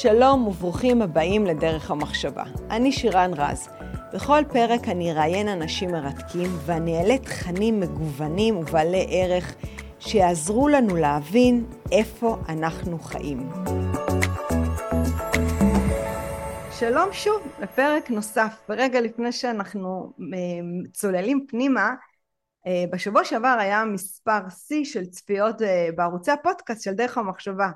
שלום וברוכים הבאים לדרך המחשבה. אני שירן רז. בכל פרק אני אראיין אנשים מרתקים ואני אעלה תכנים מגוונים ובעלי ערך שיעזרו לנו להבין איפה אנחנו חיים. שלום שוב לפרק נוסף. ורגע לפני שאנחנו אה, צוללים פנימה, אה, בשבוע שעבר היה מספר שיא של צפיות אה, בערוצי הפודקאסט של דרך המחשבה.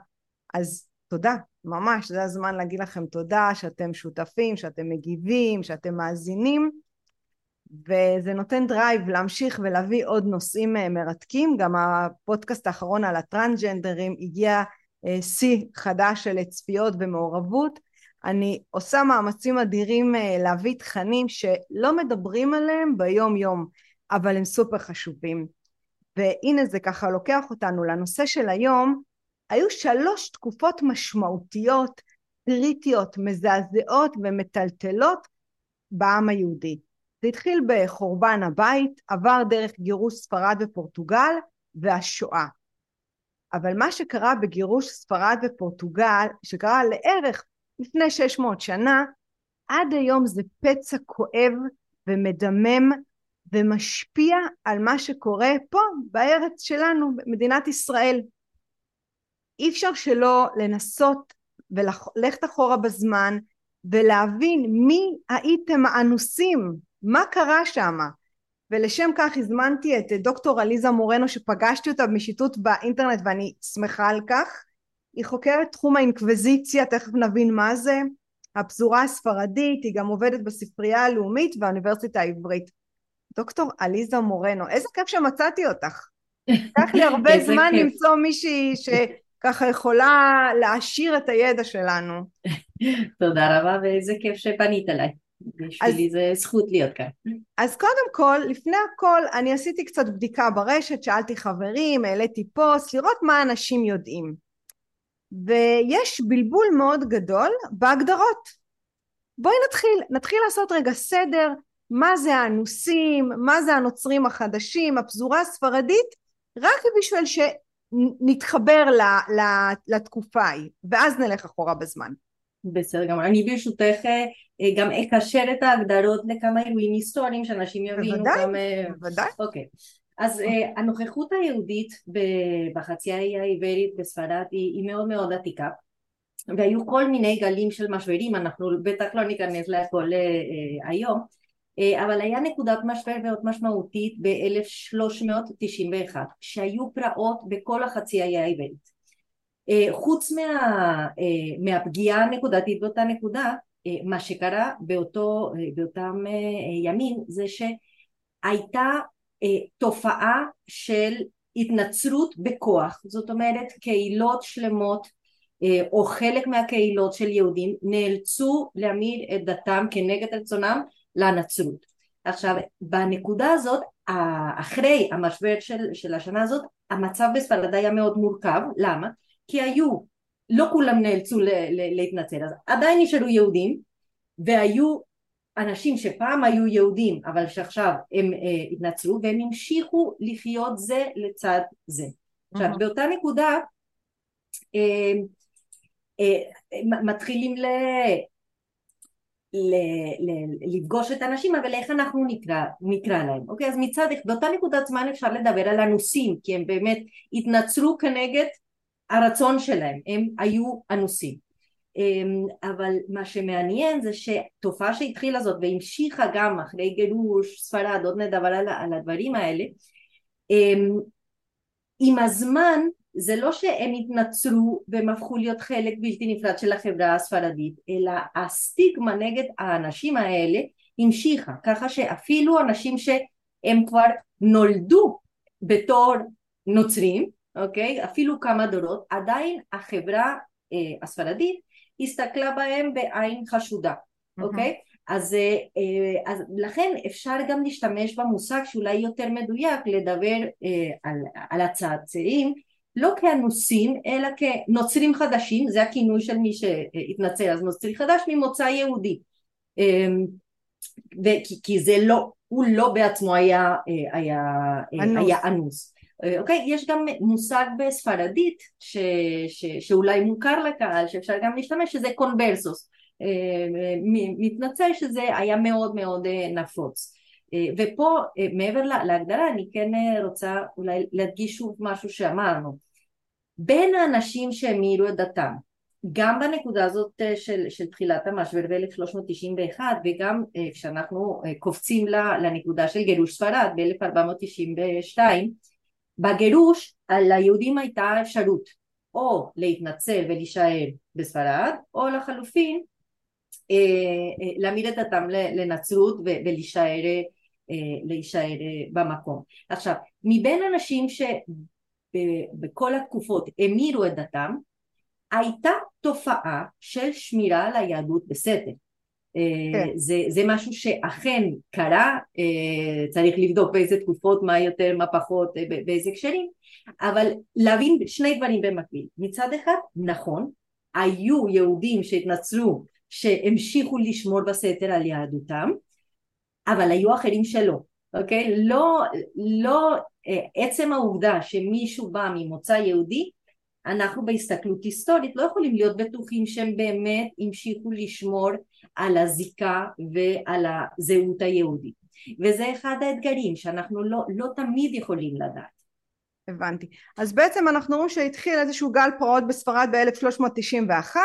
אז תודה, ממש, זה הזמן להגיד לכם תודה שאתם שותפים, שאתם מגיבים, שאתם מאזינים, וזה נותן drive להמשיך ולהביא עוד נושאים אה, מרתקים. גם הפודקאסט האחרון על הטרנסג'נדרים הגיע אה, שיא חדש של צפיות ומעורבות. אני עושה מאמצים אדירים אה, להביא תכנים שלא מדברים עליהם ביום יום, אבל הם סופר חשובים. והנה זה ככה לוקח אותנו לנושא של היום, היו שלוש תקופות משמעותיות, קריטיות, מזעזעות ומטלטלות בעם היהודי. זה התחיל בחורבן הבית, עבר דרך גירוש ספרד ופורטוגל והשואה. אבל מה שקרה בגירוש ספרד ופורטוגל, שקרה לערך לפני 600 שנה, עד היום זה פצע כואב ומדמם ומשפיע על מה שקורה פה בארץ שלנו, במדינת ישראל. אי אפשר שלא לנסות וללכת אחורה בזמן ולהבין מי הייתם האנוסים, מה קרה שם. ולשם כך הזמנתי את דוקטור עליזה מורנו שפגשתי אותה משיטוט באינטרנט ואני שמחה על כך. היא חוקרת תחום האינקוויזיציה, תכף נבין מה זה, הפזורה הספרדית, היא גם עובדת בספרייה הלאומית והאוניברסיטה העברית. דוקטור עליזה מורנו, איזה כיף שמצאתי אותך. לקח לי הרבה זמן למצוא מישהי ש... ככה יכולה להעשיר את הידע שלנו. תודה רבה ואיזה כיף שפנית אליי. בשבילי אז, זה זכות להיות כאן. אז קודם כל, לפני הכל, אני עשיתי קצת בדיקה ברשת, שאלתי חברים, העליתי פוסט, לראות מה אנשים יודעים. ויש בלבול מאוד גדול בהגדרות. בואי נתחיל, נתחיל לעשות רגע סדר, מה זה האנוסים, מה זה הנוצרים החדשים, הפזורה הספרדית, רק בשביל ש... נתחבר ל, ל, לתקופה ההיא, ואז נלך אחורה בזמן. בסדר גמור. אני ברשותך אה, גם אקשר את ההגדרות לכמה אירועים היסטוריים שאנשים יבינו. בוודאי, גם... אה, בוודאי. אוקיי. אז אה, הנוכחות היהודית בחצי האי העברית בספרד היא, היא מאוד מאוד עתיקה. והיו כל מיני גלים של משברים, אנחנו בטח לא ניכנס לכל היום, אה, אבל היה נקודת משבר מאוד משמעותית ב-1391 שהיו פרעות בכל החצי האי העברית אה, חוץ מה, אה, מהפגיעה הנקודתית באותה נקודה מה שקרה באותו, באותם ימים זה שהייתה תופעה של התנצרות בכוח. זאת אומרת קהילות שלמות או חלק מהקהילות של יהודים נאלצו להעמיד את דתם כנגד רצונם לנצרות. עכשיו בנקודה הזאת אחרי המשבר של, של השנה הזאת המצב בספרד היה מאוד מורכב למה? כי היו לא כולם נאלצו ל, ל, להתנצל אז עדיין נשארו יהודים והיו אנשים שפעם היו יהודים אבל שעכשיו הם אה, התנצלו והם המשיכו לחיות זה לצד זה. עכשיו באותה נקודה אה, אה, מתחילים ל... ל- ל- לפגוש את האנשים אבל איך אנחנו נקרא, נקרא להם אוקיי? אז מצד באותה נקודת זמן אפשר לדבר על אנוסים כי הם באמת התנצרו כנגד הרצון שלהם הם היו אנוסים אמ, אבל מה שמעניין זה שתופעה שהתחילה זאת והמשיכה גם אחרי גירוש ספרד עוד נדבר על, על הדברים האלה אמ, עם הזמן זה לא שהם התנצרו והם הפכו להיות חלק בלתי נפרד של החברה הספרדית אלא הסטיגמה נגד האנשים האלה המשיכה ככה שאפילו אנשים שהם כבר נולדו בתור נוצרים אוקיי? אפילו כמה דורות עדיין החברה אה, הספרדית הסתכלה בהם בעין חשודה אוקיי? אז, אה, אה, אז לכן אפשר גם להשתמש במושג שאולי יותר מדויק לדבר אה, על, על הצעצעים לא כאנוסים אלא כנוצרים חדשים זה הכינוי של מי שהתנצל אז נוצרי חדש ממוצא יהודי אמ, וכי, כי זה לא הוא לא בעצמו היה, היה, היה אנוס אוקיי? יש גם מושג בספרדית ש, ש, שאולי מוכר לקהל, שאפשר גם להשתמש, שזה קונברסוס. מתנצל שזה היה מאוד מאוד נפוץ. ופה מעבר להגדרה אני כן רוצה אולי להדגיש שוב משהו שאמרנו. בין האנשים שהמירו את דתם גם בנקודה הזאת של, של תחילת המשבר ב-1391 וגם כשאנחנו קופצים לנקודה של גירוש ספרד ב-1492 בגירוש ליהודים הייתה אפשרות או להתנצל ולהישאר בספרד או לחלופין אה, אה, להעמיד את דתם לנצרות ולהישאר להישאר במקום. עכשיו, מבין אנשים שבכל התקופות המירו את דתם, הייתה תופעה של שמירה על היהדות בסתר. כן. זה, זה משהו שאכן קרה, צריך לבדוק באיזה תקופות, מה יותר, מה פחות, באיזה קשרים, אבל להבין שני דברים במקביל. מצד אחד, נכון, היו יהודים שהתנצרו שהמשיכו לשמור בסתר על יהדותם, אבל היו אחרים שלא, אוקיי? לא, לא, אה, עצם העובדה שמישהו בא ממוצא יהודי, אנחנו בהסתכלות היסטורית לא יכולים להיות בטוחים שהם באמת המשיכו לשמור על הזיקה ועל הזהות היהודית. וזה אחד האתגרים שאנחנו לא, לא תמיד יכולים לדעת. הבנתי. אז בעצם אנחנו רואים שהתחיל איזשהו גל פרעות בספרד ב-1391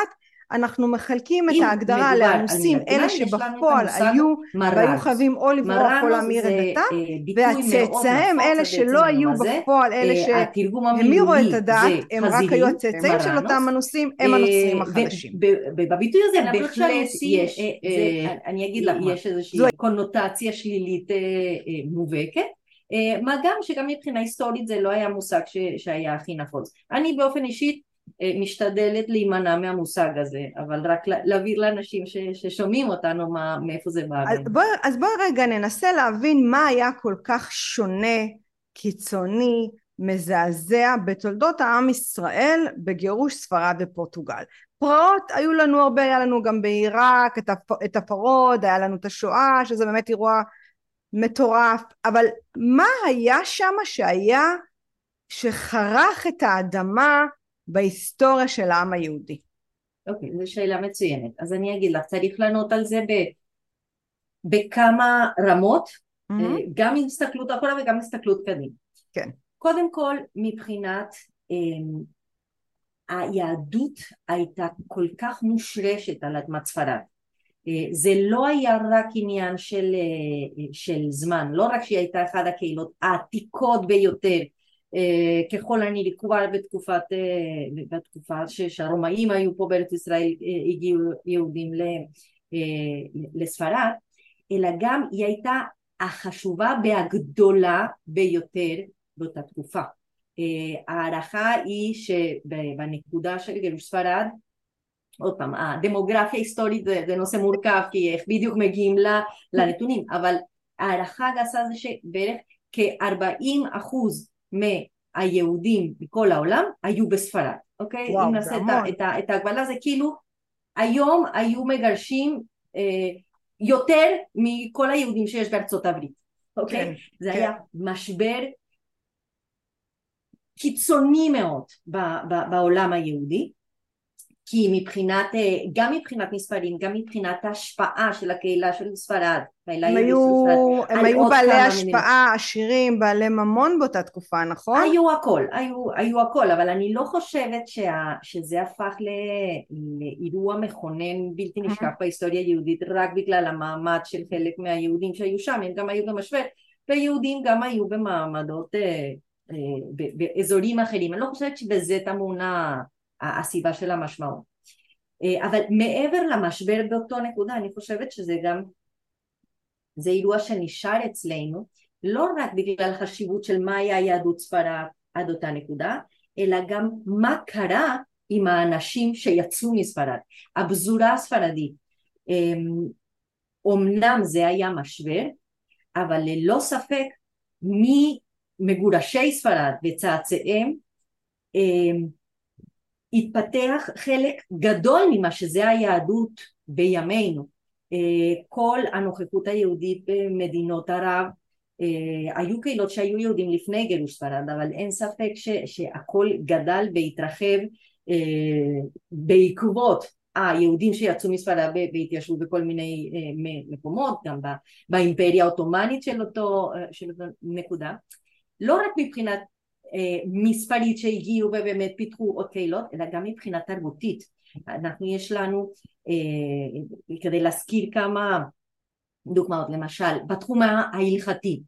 אנחנו מחלקים את ההגדרה לאנוסים, אלה שבפועל היו והיו חייבים או לברוח או להמיר את דתם, אה, והצאצאיהם, אלה שלא היו בפועל, אלה אה, שהמירו את הדת, הם רק היו הצאצאים של אותם אנוסים, הם אה, הנוצרים החדשים. בביטוי הזה בהחלט יש, אני אגיד לך, יש איזושהי קונוטציה שלילית מובהקת. מה גם שגם מבחינה היסטורית זה לא היה מושג שהיה הכי נפוץ. אני באופן אישי אה, משתדלת להימנע מהמושג הזה, אבל רק להעביר לאנשים ש, ששומעים אותנו מה, מאיפה זה בא. אז בואי בוא רגע ננסה להבין מה היה כל כך שונה, קיצוני, מזעזע בתולדות העם ישראל בגירוש ספרד ופורטוגל. פרעות היו לנו הרבה, היה לנו גם בעיראק את, הפ, את הפרוד, היה לנו את השואה, שזה באמת אירוע מטורף, אבל מה היה שם שהיה, שחרך את האדמה בהיסטוריה של העם היהודי? אוקיי, okay, זו שאלה מצוינת. אז אני אגיד לך, צריך לענות על זה ב, בכמה רמות, mm-hmm. גם הסתכלות אחורה וגם הסתכלות קדימה. כן. קודם כל, מבחינת אה, היהדות הייתה כל כך מושרשת על אדמת ספרד. אה, זה לא היה רק עניין של, של זמן, לא רק שהיא הייתה אחת הקהילות העתיקות ביותר אה, ככל הנראה בתקופת, אה, בתקופה שהרומאים היו פה בארץ ישראל אה, הגיעו יהודים לספרד אלא גם היא הייתה החשובה והגדולה ביותר באותה תקופה. ההערכה היא שבנקודה של גירוש ספרד עוד פעם, הדמוגרפיה ההיסטורית זה, זה נושא מורכב כי איך בדיוק מגיעים לנתונים, אבל ההערכה הגסה זה שבערך כ-40 אחוז מהיהודים מכל העולם היו בספרד, אוקיי? וואו, אם נעשה את, את ההגבלה זה כאילו היום היו מגרשים אה, יותר מכל היהודים שיש בארצות הברית, אוקיי? כן, זה כן. היה משבר קיצוני מאוד ב, ב, בעולם היהודי כי מבחינת, אה, גם מבחינת מספרים, גם מבחינת ההשפעה של הקהילה של ספרד, הם היו, הם היו בעלי השפעה, עשירים, בעלי ממון באותה תקופה, נכון? היו הכל, היו, היו הכל, אבל אני לא חושבת שה, שזה הפך ל, לאירוע מכונן בלתי נשכח בהיסטוריה היהודית רק בגלל המעמד של חלק מהיהודים שהיו שם, הם גם היו במשבר, ויהודים גם היו במעמדות אה, אה, באזורים אחרים, אני לא חושבת שבזה טמונה הסיבה של המשמעות. אה, אבל מעבר למשבר באותו נקודה אני חושבת שזה גם זה אירוע שנשאר אצלנו לא רק בגלל החשיבות של מה היה יהדות ספרד עד אותה נקודה אלא גם מה קרה עם האנשים שיצאו מספרד הפזורה הספרדית אומנם זה היה משבר אבל ללא ספק ממגורשי ספרד וצאצאיהם התפתח חלק גדול ממה שזה היהדות בימינו. אה, כל הנוכחות היהודית במדינות ערב אה, היו קהילות שהיו יהודים לפני גירוש ספרד אבל אין ספק ש, שהכל גדל והתרחב אה, בעקבות היהודים שיצאו מספרד והתיישבו בכל מיני מקומות גם באימפריה העות'מאנית של של אותו נקודה לא רק מבחינת מספרית שהגיעו ובאמת פיתחו עוד קהילות אלא גם מבחינה תרבותית. אנחנו יש לנו כדי להזכיר כמה דוגמאות למשל בתחום ההלכתי.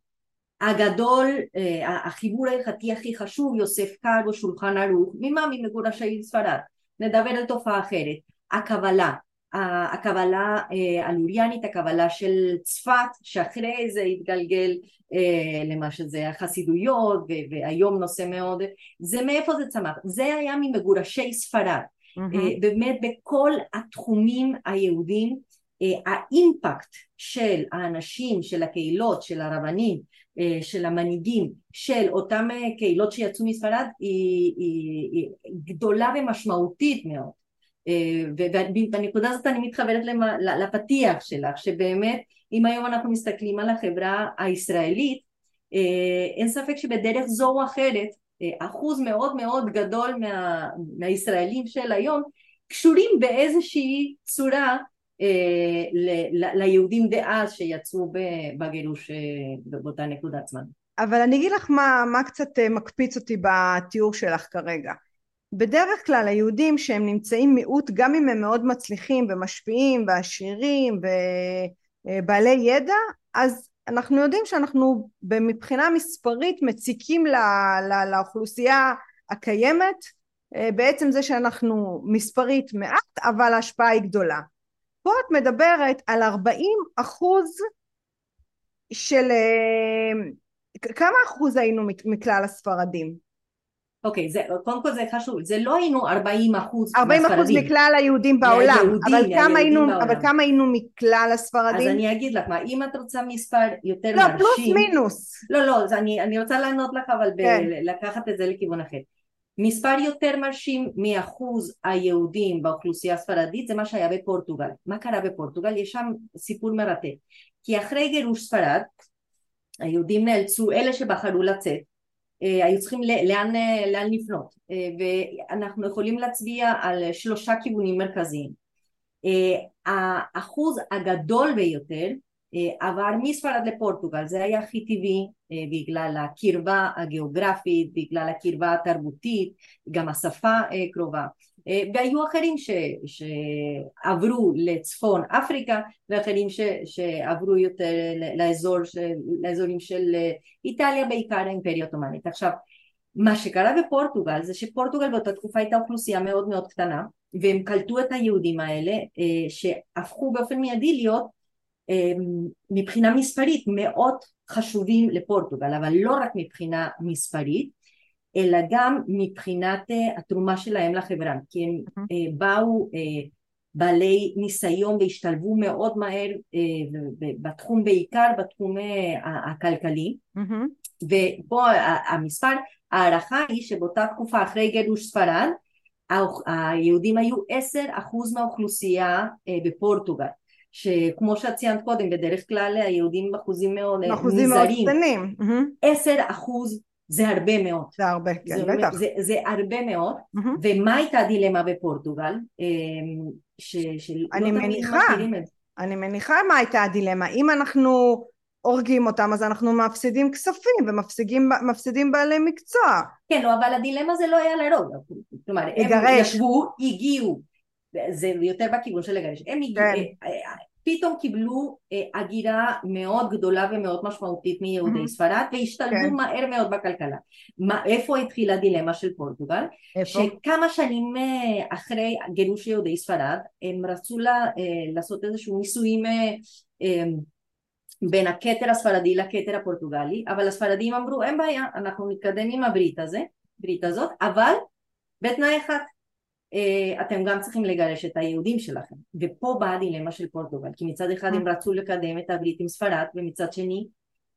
הגדול החיבור ההלכתי הכי חשוב יוסף קארו שולחן ערוך. ממה? ממגורשי ספרד. נדבר על תופעה אחרת. הקבלה הקבלה אה, הלוריאנית, הקבלה של צפת, שאחרי זה התגלגל אה, למה שזה החסידויות והיום נושא מאוד, זה מאיפה זה צמח? זה היה ממגורשי ספרד, mm-hmm. באמת בכל התחומים היהודים האימפקט של האנשים, של הקהילות, של הרבנים, של המנהיגים, של אותם קהילות שיצאו מספרד היא, היא, היא גדולה ומשמעותית מאוד ובנקודה הזאת אני מתחברת לפתיח שלך שבאמת אם היום אנחנו מסתכלים על החברה הישראלית אה, אין ספק שבדרך זו או אחרת אה, אחוז מאוד מאוד גדול מה, מהישראלים של היום קשורים באיזושהי צורה אה, ל, ליהודים דאז שיצאו בגירוש באותה נקודת זמן. אבל אני אגיד לך מה, מה קצת מקפיץ אותי בתיאור שלך כרגע. בדרך כלל היהודים שהם נמצאים מיעוט גם אם הם מאוד מצליחים ומשפיעים ועשירים ובעלי ידע אז אנחנו יודעים שאנחנו מבחינה מספרית מציקים לא, לא, לאוכלוסייה הקיימת בעצם זה שאנחנו מספרית מעט אבל ההשפעה היא גדולה פה את מדברת על 40 אחוז של כמה אחוז היינו מכלל הספרדים? אוקיי, זה, קודם כל זה חשוב, זה לא היינו 40 אחוז 40 אחוז מכלל היהודים בעולם, היהודים, אבל, כמה היינו, בעולם. אבל כמה היינו מכלל הספרדים? אז אני אגיד לך מה, אם את רוצה מספר יותר לא, מרשים... לא, פלוס מינוס. לא, לא, אני, אני רוצה לענות לך, אבל כן. ב- לקחת את זה לכיוון אחר. מספר יותר מרשים מאחוז היהודים באוכלוסייה הספרדית זה מה שהיה בפורטוגל. מה קרה בפורטוגל? יש שם סיפור מרתק. כי אחרי גירוש ספרד, היהודים נאלצו, אלה שבחרו לצאת, היו צריכים לאן, לאן לפנות. אה, ואנחנו יכולים להצביע על שלושה כיוונים מרכזיים. אה, האחוז הגדול ביותר עבר מספרד לפורטוגל. זה היה הכי טבעי בגלל הקרבה הגיאוגרפית בגלל הקרבה התרבותית גם השפה קרובה והיו אחרים ש, שעברו לצפון אפריקה ואחרים ש, שעברו יותר לאזור, לאזורים של איטליה בעיקר האימפריה העות'מאנית. עכשיו מה שקרה בפורטוגל זה שפורטוגל באותה תקופה הייתה אוכלוסייה מאוד מאוד קטנה והם קלטו את היהודים האלה שהפכו באופן מיידי להיות מבחינה מספרית מאוד חשובים לפורטוגל אבל לא רק מבחינה מספרית אלא גם מבחינת uh, התרומה שלהם לחברה, כי הם uh, באו uh, בעלי ניסיון והשתלבו מאוד מהר בתחום בעיקר בתחום הכלכלי. mm-hmm. ופה המספר ההערכה היא שבאותה תקופה אחרי גירוש ספרד היהודים היו עשר אחוז מהאוכלוסייה בפורטוגל שכמו שאת ציינת קודם בדרך כלל היהודים באחוזים מאוד אחוזים מאוד קטנים. עשר אחוז זה הרבה מאוד. זה הרבה, כן, זה, בטח. זה, זה הרבה מאוד, mm-hmm. ומה הייתה הדילמה בפורטוגל? אמ, ש, שלא אני מניחה, אני מניחה מה הייתה הדילמה. אם אנחנו הורגים אותם אז אנחנו מפסידים כספים ומפסידים בעלי מקצוע. כן, לא, אבל הדילמה זה לא היה לרוב. כלומר, הם ישבו, הגיעו, זה יותר בכיוון של לגרש. הם הגיעו, כן. אה, אה, פתאום קיבלו אה, הגירה מאוד גדולה ומאוד משמעותית מיהודי mm-hmm. ספרד והשתלבו כן. מהר מאוד בכלכלה. מה, איפה התחילה הדילמה של פורטוגל? איפה? שכמה שנים אה, אחרי גירוש יהודי ספרד הם רצו לה, אה, לעשות איזשהו ניסויים אה, אה, בין הכתר הספרדי לכתר הפורטוגלי אבל הספרדים אמרו אין בעיה אנחנו נתקדם עם הברית הזה, ברית הזאת אבל בתנאי אחד אתם גם צריכים לגרש את היהודים שלכם. ופה באה הדילמה של פורטוגל כי מצד אחד הם רצו לקדם את הברית עם ספרד ומצד שני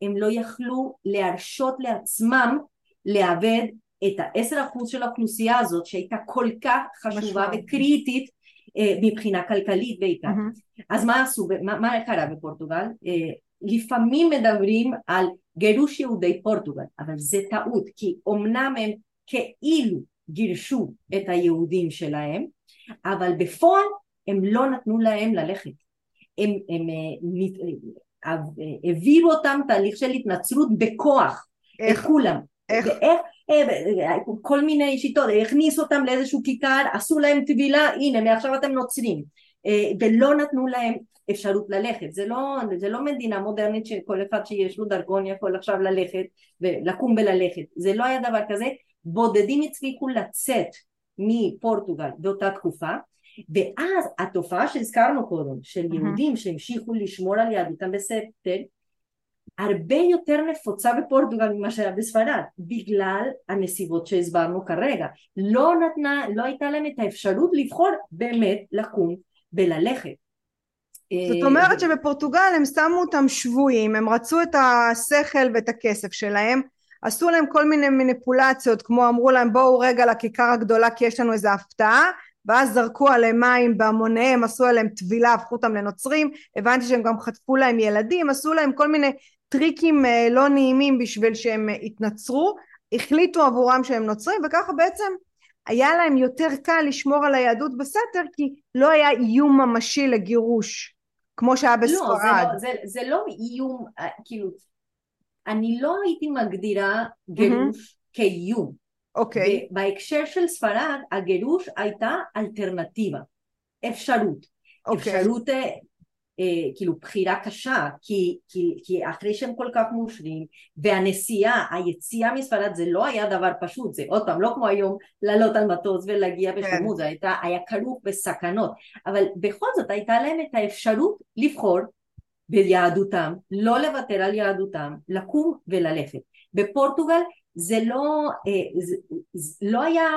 הם לא יכלו להרשות לעצמם לאבד את העשר אחוז של האוכלוסייה הזאת שהייתה כל כך חשובה וקריטית אה, מבחינה כלכלית בעיקר. mm-hmm. אז מה עשו, מה, מה קרה בפורטוגל? אה, לפעמים מדברים על גירוש יהודי פורטוגל, אבל זה טעות, כי אמנם הם כאילו גירשו את היהודים שלהם, אבל בפועל הם לא נתנו להם ללכת. הם, הם אה, אה, העבירו אותם תהליך של התנצרות בכוח, איך? את כולם. איך? ואיך, אה, כל מיני שיטות, הכניסו אותם לאיזשהו כיכר, עשו להם טבילה, הנה מעכשיו אתם נוצרים, ולא נתנו להם אפשרות ללכת, זה לא, זה לא מדינה מודרנית שכל אחד שיש לו דרכון יכול עכשיו ללכת ולקום וללכת, זה לא היה דבר כזה, בודדים הצליחו לצאת מפורטוגל באותה תקופה ואז התופעה שהזכרנו קודם של יהודים שהמשיכו לשמור על יהדותם בספטל הרבה יותר נפוצה בפורטוגל ממה שהיה בספרד בגלל הנסיבות שהסברנו כרגע. לא נתנה, לא הייתה להם את האפשרות לבחור באמת לקום וללכת. זאת אומרת שבפורטוגל הם שמו אותם שבויים, הם רצו את השכל ואת הכסף שלהם, עשו להם כל מיני מניפולציות כמו אמרו להם בואו רגע לכיכר הגדולה כי יש לנו איזה הפתעה. ואז זרקו עליהם מים בהמוניהם, עשו עליהם טבילה, הפכו אותם לנוצרים, הבנתי שהם גם חטפו להם ילדים, עשו להם כל מיני טריקים אה, לא נעימים בשביל שהם אה, יתנצרו, החליטו עבורם שהם נוצרים וככה בעצם היה להם יותר קל לשמור על היהדות בסתר כי לא היה איום ממשי לגירוש כמו שהיה בספרד. לא, זה לא, זה, זה לא איום, אה, כאילו, אני לא הייתי מגדירה גירוש mm-hmm. כאיום. אוקיי. Okay. בהקשר של ספרד, הגירוש הייתה אלטרנטיבה, אפשרות. Okay. אוקיי. אפשרות אה, אה, כאילו בחירה קשה כי, כי, כי אחרי שהם כל כך מושרים והנסיעה, היציאה מספרד זה לא היה דבר פשוט, זה עוד פעם לא כמו היום לעלות על מטוס ולהגיע בשלמות, כן. זה הייתה, היה כרוך בסכנות, אבל בכל זאת הייתה להם את האפשרות לבחור ביהדותם, לא לוותר על יהדותם, לקום וללכת. בפורטוגל זה לא, זה, זה לא היה,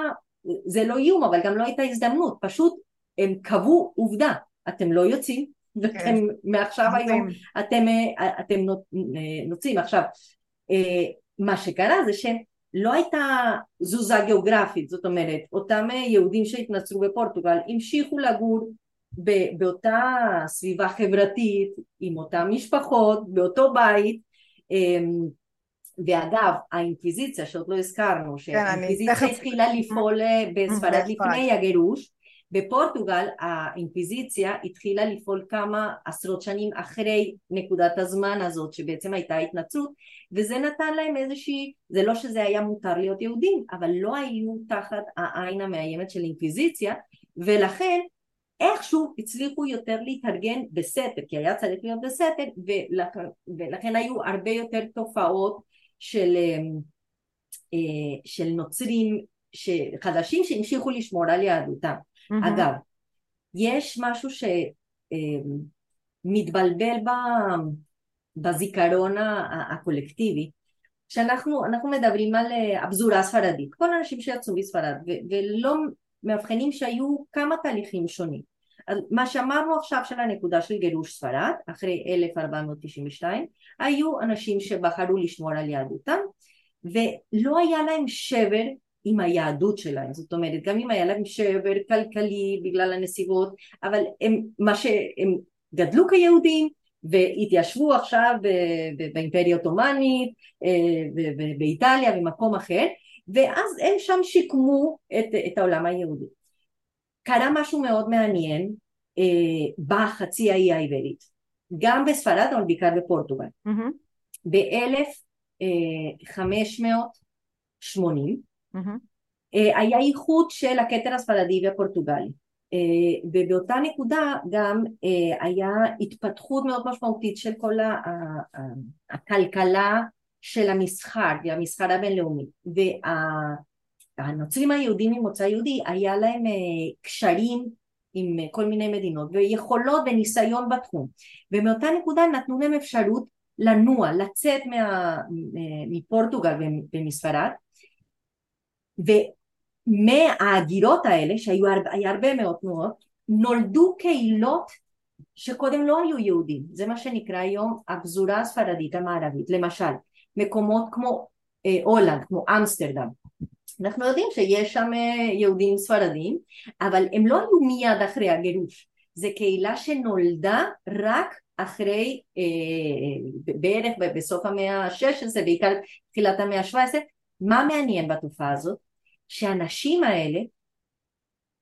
זה לא איום אבל גם לא הייתה הזדמנות, פשוט הם קבעו עובדה, אתם לא יוצאים ואתם. מעכשיו היום אתם, אתם נוצאים עכשיו מה שקרה זה שלא הייתה תזוזה גיאוגרפית זאת אומרת אותם יהודים שהתנצרו בפורטוגל המשיכו לגור באותה סביבה חברתית עם אותן משפחות באותו בית אמ, ואגב האינקוויזיציה שעוד לא הזכרנו כן, שהאינקוויזיציה התחילה לפעול בספרד לפני הגירוש. בפורטוגל האינקוויזיציה התחילה לפעול כמה עשרות שנים אחרי נקודת הזמן הזאת שבעצם הייתה התנצרות וזה נתן להם איזושהי, זה לא שזה היה מותר להיות יהודים אבל לא היו תחת העין המאיימת של אינקוויזיציה ולכן איכשהו הצליחו יותר להתארגן בסתר כי היה צריך להיות בסתר ולכן, ולכן היו הרבה יותר תופעות של, אה, של נוצרים חדשים שהמשיכו לשמור על יהדותם Mm-hmm. אגב, יש משהו שמתבלבל אה, בזיכרון הקולקטיבי, כשאנחנו מדברים על אה, הפזורה הספרדית, כל האנשים שיצאו מספרד ולא מאבחנים שהיו כמה תהליכים שונים. אז מה שאמרנו עכשיו של הנקודה של גירוש ספרד אחרי 1492 היו אנשים שבחרו לשמור על יהדותם ולא היה להם שבר עם היהדות שלהם, זאת אומרת גם אם היה להם שבר כלכלי בגלל הנסיבות, אבל הם, מה שהם גדלו כיהודים והתיישבו עכשיו באימפריה עות'מאנית, אה, באיטליה, במקום אחר, ואז הם שם שיקמו את, את העולם היהודי. קרה משהו מאוד מעניין אה, בחצי האי העברית, גם בספרד אבל בעיקר בפורטוגל. Mm-hmm. ב-1580 אה, היה איחוד של הכתר הספרדי והפורטוגלי אה, ובאותה נקודה גם אה, היה התפתחות מאוד משמעותית של כל הכלכלה של המסחר והמסחר הבינלאומי והנוצרים היהודים ממוצא יהודי היה להם קשרים עם כל מיני מדינות ויכולות וניסיון בתחום. ומאותה נקודה נתנו להם אפשרות לנוע, לצאת מה, מפורטוגל ומספרד. ומההגירות האלה, שהיו הרבה, הרבה מאוד תנועות, נולדו קהילות שקודם לא היו יהודים, זה מה שנקרא היום הפזורה הספרדית המערבית, למשל מקומות כמו אה, הולנד, כמו אמסטרדם, אנחנו יודעים שיש שם אה, יהודים ספרדים, אבל הם לא היו מיד אחרי הגירוש, זה קהילה שנולדה רק אחרי, אה, בערך בסוף המאה ה-16, בעיקר תחילת המאה ה-17, מה מעניין בתופעה הזאת? שהאנשים האלה,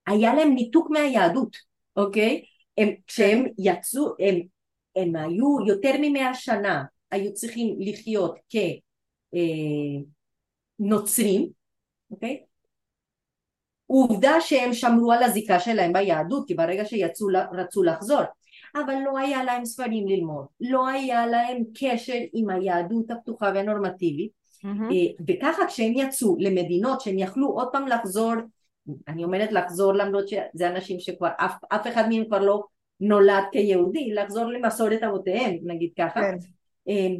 היה להם ניתוק מהיהדות, אוקיי? הם, כשהם יצאו, הם, הם היו יותר ממאה שנה, היו צריכים לחיות כנוצרים, אה, אוקיי? עובדה שהם שמרו על הזיקה שלהם ביהדות, כי ברגע שיצאו רצו לחזור, אבל לא היה להם ספרים ללמוד, לא היה להם קשר עם היהדות הפתוחה והנורמטיבית, mm-hmm. וככה כשהם יצאו למדינות שהם יכלו עוד פעם לחזור, אני אומרת לחזור למרות שזה אנשים שכבר אף, אף אחד מהם כבר לא נולד כיהודי, לחזור למסורת אבותיהם נגיד ככה, כן.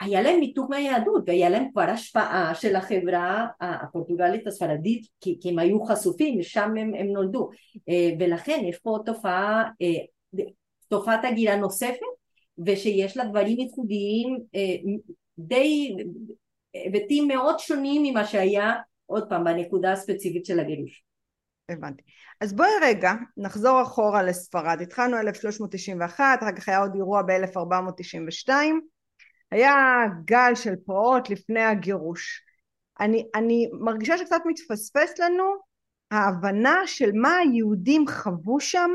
היה להם ניתוק מהיהדות והיה להם כבר השפעה של החברה הפורטוגלית הספרדית כי, כי הם היו חשופים, שם הם, הם נולדו אה, ולכן יש פה תופעה, אה, תופעת הגירה נוספת ושיש לה דברים ייחודיים אה, די, היבטים מאוד שונים ממה שהיה עוד פעם בנקודה הספציפית של הגירוש. הבנתי. אז בואי רגע נחזור אחורה לספרד. התחלנו 1391, אחר כך היה עוד אירוע ב-1492 היה גל של פרעות לפני הגירוש. אני, אני מרגישה שקצת מתפספס לנו ההבנה של מה היהודים חוו שם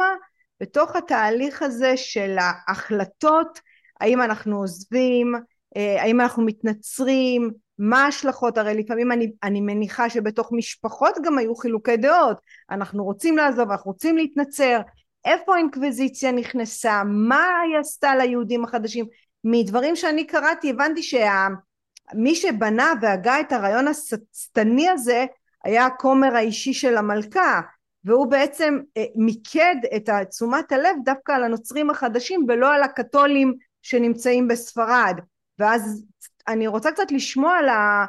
בתוך התהליך הזה של ההחלטות, האם אנחנו עוזבים, אה, האם אנחנו מתנצרים, מה ההשלכות, הרי לפעמים אני, אני מניחה שבתוך משפחות גם היו חילוקי דעות, אנחנו רוצים לעזוב, אנחנו רוצים להתנצר, איפה האינקוויזיציה נכנסה, מה היא עשתה ליהודים החדשים, מדברים שאני קראתי הבנתי שמי שבנה והגה את הרעיון השטני הזה היה הכומר האישי של המלכה והוא בעצם אה, מיקד את תשומת הלב דווקא על הנוצרים החדשים ולא על הקתולים שנמצאים בספרד. ואז אני רוצה קצת לשמוע לה,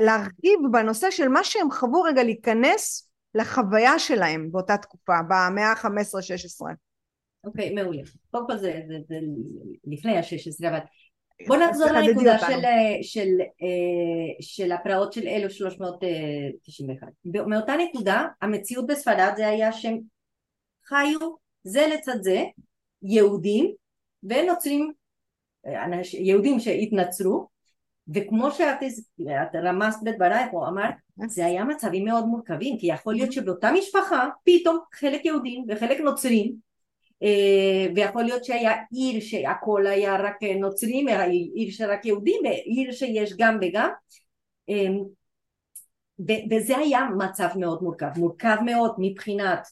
להרחיב בנושא של מה שהם חוו רגע להיכנס לחוויה שלהם באותה תקופה במאה ה-15-16 אוקיי, מעולה. קודם כל זה, זה, זה לפני ה-16, אבל בוא נחזור לנקודה של, של, אה, של הפרעות של 1391. מאותה נקודה, המציאות בספרד זה היה שהם חיו זה לצד זה, יהודים ונוצרים, יהודים שהתנצרו, וכמו שאת רמזת בדברייך או אמרת, זה היה מצבים מאוד מורכבים, כי יכול להיות שבאותה משפחה פתאום חלק יהודים וחלק נוצרים אה, ויכול להיות שהיה עיר שהכל היה רק נוצרים, עיר שרק יהודים, עיר שיש גם וגם. אה, וזה היה מצב מאוד מורכב, מורכב מאוד מבחינת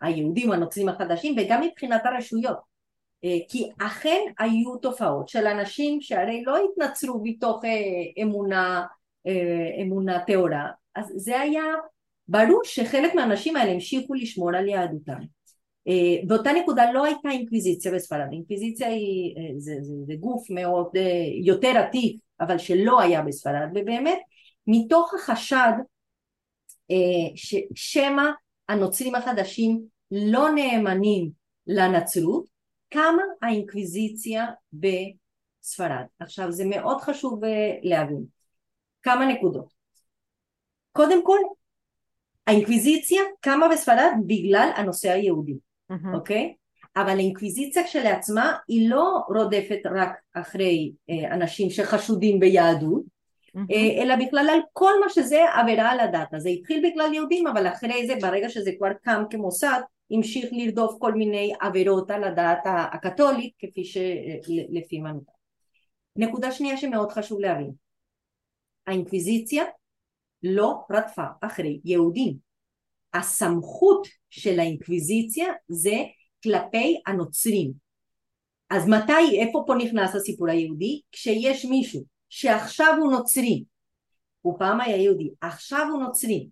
היהודים הנוצרים החדשים וגם מבחינת הרשויות. אה, כי אכן היו תופעות של אנשים שהרי לא התנצרו מתוך אמונה, אמונה טהורה. אז זה היה ברור שחלק מהאנשים האלה המשיכו לשמור על יהדותם. אה, באותה נקודה לא הייתה אינקוויזיציה בספרד, אינקוויזיציה היא, אה, זה, זה, זה גוף מאוד אה, יותר עתיק אבל שלא היה בספרד ובאמת מתוך החשד ששמא הנוצרים החדשים לא נאמנים לנצרות קמה האינקוויזיציה בספרד. עכשיו זה מאוד חשוב להבין כמה נקודות. קודם כל האינקוויזיציה קמה בספרד בגלל הנושא היהודי אוקיי? אבל האינקוויזיציה כשלעצמה היא לא רודפת רק אחרי אה, אנשים שחשודים ביהדות, אה, אלא בכלל על כל מה שזה עבירה על הדת. זה התחיל בכלל יהודים, אבל אחרי זה, ברגע שזה כבר קם כמוסד, המשיך לרדוף כל מיני עבירות על הדת הקתולית, כפי שלפי אה, מנותק. נקודה שנייה שמאוד חשוב להבין, האינקוויזיציה לא רדפה אחרי יהודים, הסמכות של האינקוויזיציה זה כלפי הנוצרים. אז מתי, איפה פה נכנס הסיפור היהודי? כשיש מישהו שעכשיו הוא נוצרי, הוא פעם היה יהודי, עכשיו הוא נוצרי,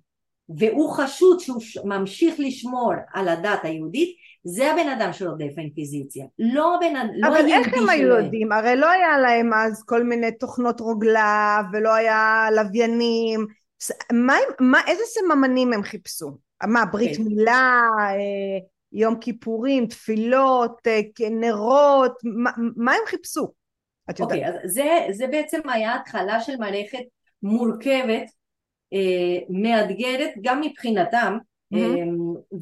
והוא חשוד שהוא ממשיך לשמור על הדת היהודית, זה הבן אדם שרודף האינקוויזיציה, לא הבן אדם, לא היהודי שלהם. אבל איך הם היו יודעים? הרי לא היה להם אז כל מיני תוכנות רוגלה, ולא היה לוויינים, מה, מה, איזה סממנים הם חיפשו? מה, ברית כן. מילה, אה, יום כיפורים, תפילות, אה, נרות, מה, מה הם חיפשו? אוקיי, אז זה, זה בעצם היה התחלה של מערכת מורכבת, אה, מאתגרת גם מבחינתם, mm-hmm.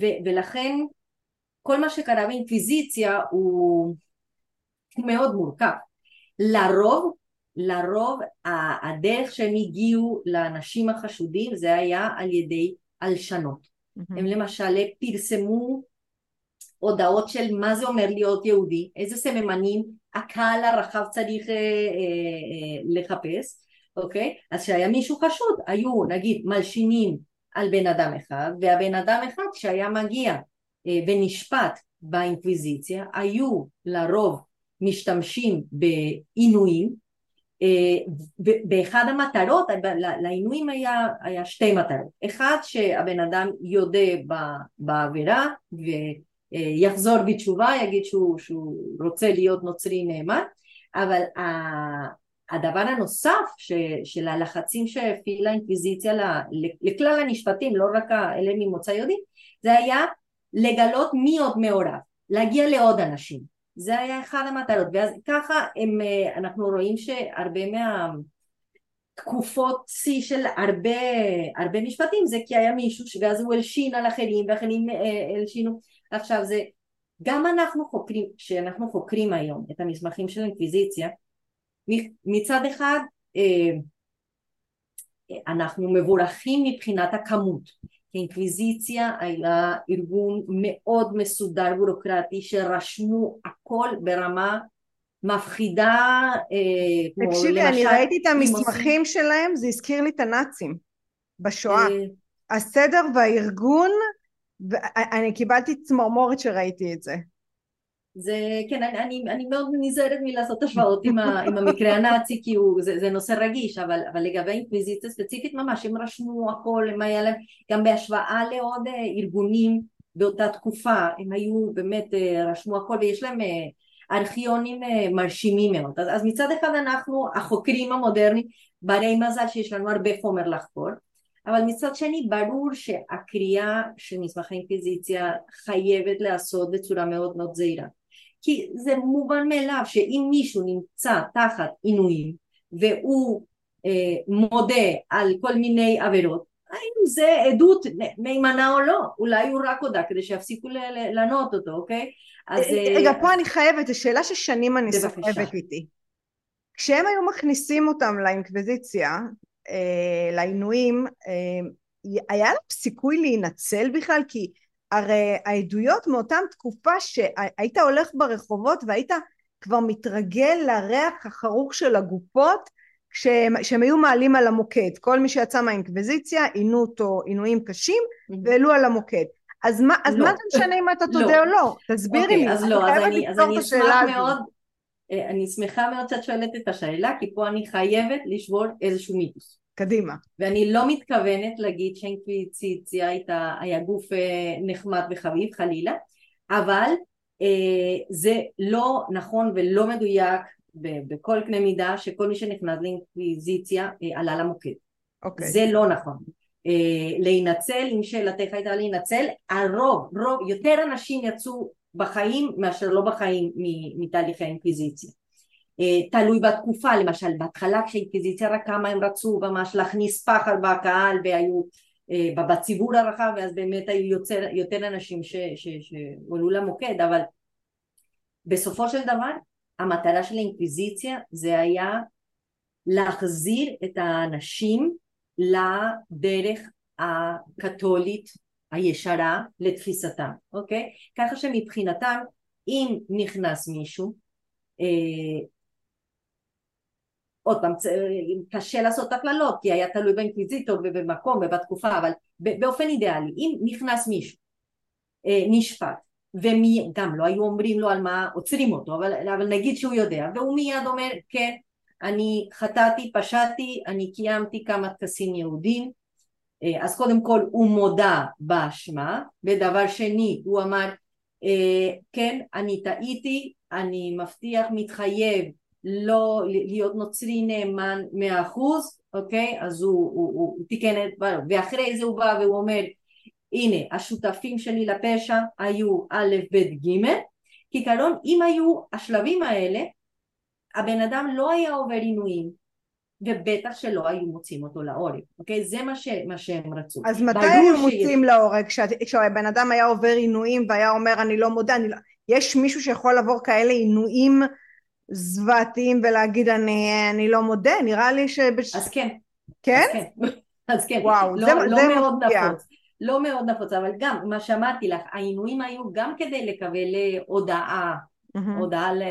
ו, ולכן כל מה שקרה באינקוויזיציה הוא מאוד מורכב. לרוב, לרוב הדרך שהם הגיעו לאנשים החשודים זה היה על ידי הלשנות. הם למשל פרסמו הודעות של מה זה אומר להיות יהודי, איזה סממנים הקהל הרחב צריך אה, אה, אה, לחפש, אוקיי? אז כשהיה מישהו חשוד היו נגיד מלשינים על בן אדם אחד והבן אדם אחד שהיה מגיע אה, ונשפט באינקוויזיציה היו לרוב משתמשים בעינויים באחד המטרות, לעינויים היה, היה שתי מטרות, אחד שהבן אדם יודה בעבירה ויחזור בתשובה, יגיד שהוא, שהוא רוצה להיות נוצרי נאמן, אבל הדבר הנוסף ש, של הלחצים שהפעילה האינקוויזיציה לכלל הנשפטים, לא רק אלה ממוצא יהודי, זה היה לגלות מי עוד מעורב, להגיע לעוד אנשים זה היה אחד המטרות ואז ככה הם, אה, אנחנו רואים שהרבה מהתקופות שיא של הרבה, הרבה משפטים. זה כי היה מישהו שאז הוא הלשין על אחרים ואחרים אה, הלשינו. עכשיו זה גם אנחנו חוקרים, כשאנחנו חוקרים היום את המסמכים של האינקוויזיציה מצד אחד אה, אנחנו מבורכים מבחינת הכמות האינקוויזיציה היה ארגון מאוד מסודר בירוקרטי שרשמו הכל ברמה מפחידה אה, תקשיבי אני ראיתי את המסמכים שלהם זה הזכיר לי את הנאצים בשואה. אה, הסדר והארגון אני קיבלתי צמרמורת שראיתי את זה זה כן אני, אני, אני מאוד נזהרת מלעשות השוואות עם, ה, עם המקרה הנאצי כי הוא, זה, זה נושא רגיש אבל, אבל לגבי אינקוויזיציה ספציפית ממש הם רשמו הכל הם היה להם גם בהשוואה לעוד אה, ארגונים באותה תקופה הם היו באמת אה, רשמו הכל ויש להם אה, ארכיונים מרשימים מאוד. אז, אז מצד אחד אנחנו החוקרים המודרניים ברי מזל שיש לנו הרבה חומר לחקור אבל מצד שני ברור שהקריאה של מסמכי אינקוויזיציה חייבת להיעשות בצורה מאוד מאוד זהירה כי זה מובן מאליו שאם מישהו נמצא תחת עינויים והוא אה, מודה על כל מיני עבירות האם זה עדות מהימנה או לא? אולי הוא רק הודה כדי שיפסיקו לענות אותו אוקיי? אז אה, אה, רגע פה אני חייבת זו שאלה ששנים אני סוחבת איתי. כשהם היו מכניסים אותם לאינקוויזיציה אה, לעינויים אה, היה להם סיכוי להינצל בכלל? כי הרי העדויות מאותם תקופה שהיית הולך ברחובות והיית כבר מתרגל לריח החרוך של הגופות כשהם, כשהם היו מעלים על המוקד כל מי שיצא מהאינקוויזיציה עינו אותו עינויים קשים והעלו על המוקד אז מה, אז לא. מה זה משנה אם אתה תודה לא. או לא? תסבירי אוקיי, לי, אז לא, אז אני, אז אני אשמח מאוד, אה, אני שמחה מאוד שאת שואלת את השאלה כי פה אני חייבת לשבור איזשהו מיתוס קדימה. ואני לא מתכוונת להגיד שאינקוויציציה הייתה, היה גוף אה, נחמד וחביב חלילה, אבל אה, זה לא נכון ולא מדויק בכל קנה מידה שכל מי שנכנס לאינקוויזיציה אה, עלה למוקד. אוקיי. זה לא נכון. אה, להינצל, אם שאלתך הייתה להינצל, הרוב, רוב, יותר אנשים יצאו בחיים מאשר לא בחיים מתהליכי האינקוויזיציה. אה, תלוי בתקופה למשל בהתחלה כשהאינקוויזיציה רק כמה הם רצו ממש להכניס פחד בקהל והיו אה, בציבור הרחב ואז באמת היו יותר, יותר אנשים שהועלו למוקד אבל בסופו של דבר המטרה של האינקוויזיציה זה היה להחזיר את האנשים לדרך הקתולית הישרה לתפיסתם, אוקיי? ככה שמבחינתם אם נכנס מישהו אה, עוד פעם קשה לעשות הכללות כי היה תלוי באינקוויזיטור ובמקום ובתקופה אבל באופן אידיאלי אם נכנס מישהו אה, נשפט וגם לא היו אומרים לו על מה עוצרים אותו אבל, אבל נגיד שהוא יודע והוא מיד אומר כן אני חטאתי פשעתי אני קיימתי כמה טקסים יהודים. אה, אז קודם כל הוא מודה באשמה ודבר שני הוא אמר אה, כן אני טעיתי אני מבטיח מתחייב לא להיות נוצרי נאמן מאה אחוז, אוקיי? אז הוא, הוא, הוא, הוא תיקן את דברו, ואחרי זה הוא בא והוא אומר הנה השותפים שלי לפשע היו א' ב' ג' כעיקרון אם היו השלבים האלה הבן אדם לא היה עובר עינויים ובטח שלא היו מוצאים אותו להורג, אוקיי? זה מה, ש, מה שהם רצו. אז מתי היו מוצאים שיש... להורג? כשהבן אדם היה עובר עינויים והיה אומר אני לא מודה, אני לא... יש מישהו שיכול לעבור כאלה עינויים זוועתיים ולהגיד אני, אני לא מודה, נראה לי ש... אז כן. כן? אז כן. אז כן. וואו, לא, זה, לא זה מאוד מפתיע. נפוץ. לא מאוד נפוץ, אבל גם מה שאמרתי לך, העינויים היו גם כדי לקבל אה, הודעה, מהמם. הודעה ל-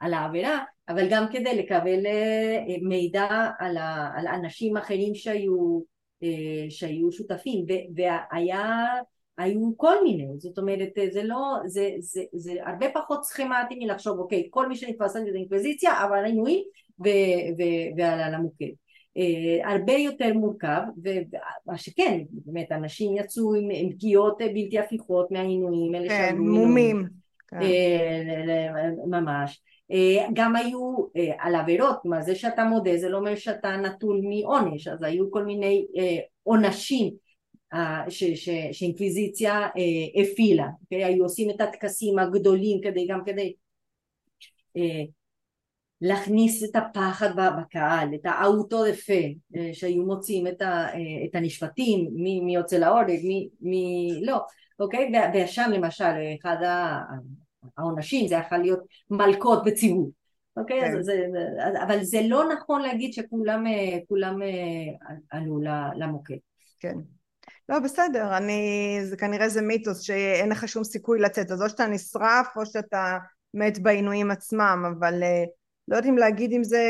על העבירה, אבל גם כדי לקבל אה, מידע על, ה, על אנשים אחרים שהיו, אה, שהיו שותפים, והיה, היו כל מיני, זאת אומרת אה, זה לא, זה, זה, זה הרבה פחות סכמטי מלחשוב אוקיי כל מי שנתפס על ידי אינקוויזיציה אבל עינויים ו- ו- ועלה למוקד Uh, הרבה יותר מורכב ומה שכן באמת אנשים יצאו עם, עם פגיעות בלתי הפיכות מהעינויים אלה כן. מומים. כן. אה, ל- ממש. אה, גם היו אה, על עבירות, כלומר זה שאתה מודה זה לא אומר שאתה נטול מעונש, אז היו כל מיני אה, עונשים אה, ש- ש- שאינקוויזיציה אה, הפעילה, אוקיי? היו עושים את הטקסים הגדולים כדי גם כדי אה, להכניס את הפחד בקהל, את האוטו דה פה, אה, שהיו מוצאים את, ה, אה, את הנשפטים, מי, מי יוצא להורג, מי, מי לא, אוקיי? ושם למשל אחד העונשים זה יכול להיות מלקות בציבור, אוקיי? כן. אז זה, אבל זה לא נכון להגיד שכולם כולם עלו למוקד. כן. לא, בסדר, אני, זה כנראה זה מיתוס שאין לך שום סיכוי לצאת, אז או שאתה נשרף או שאתה מת בעינויים עצמם, אבל אה, לא יודעים להגיד אם זה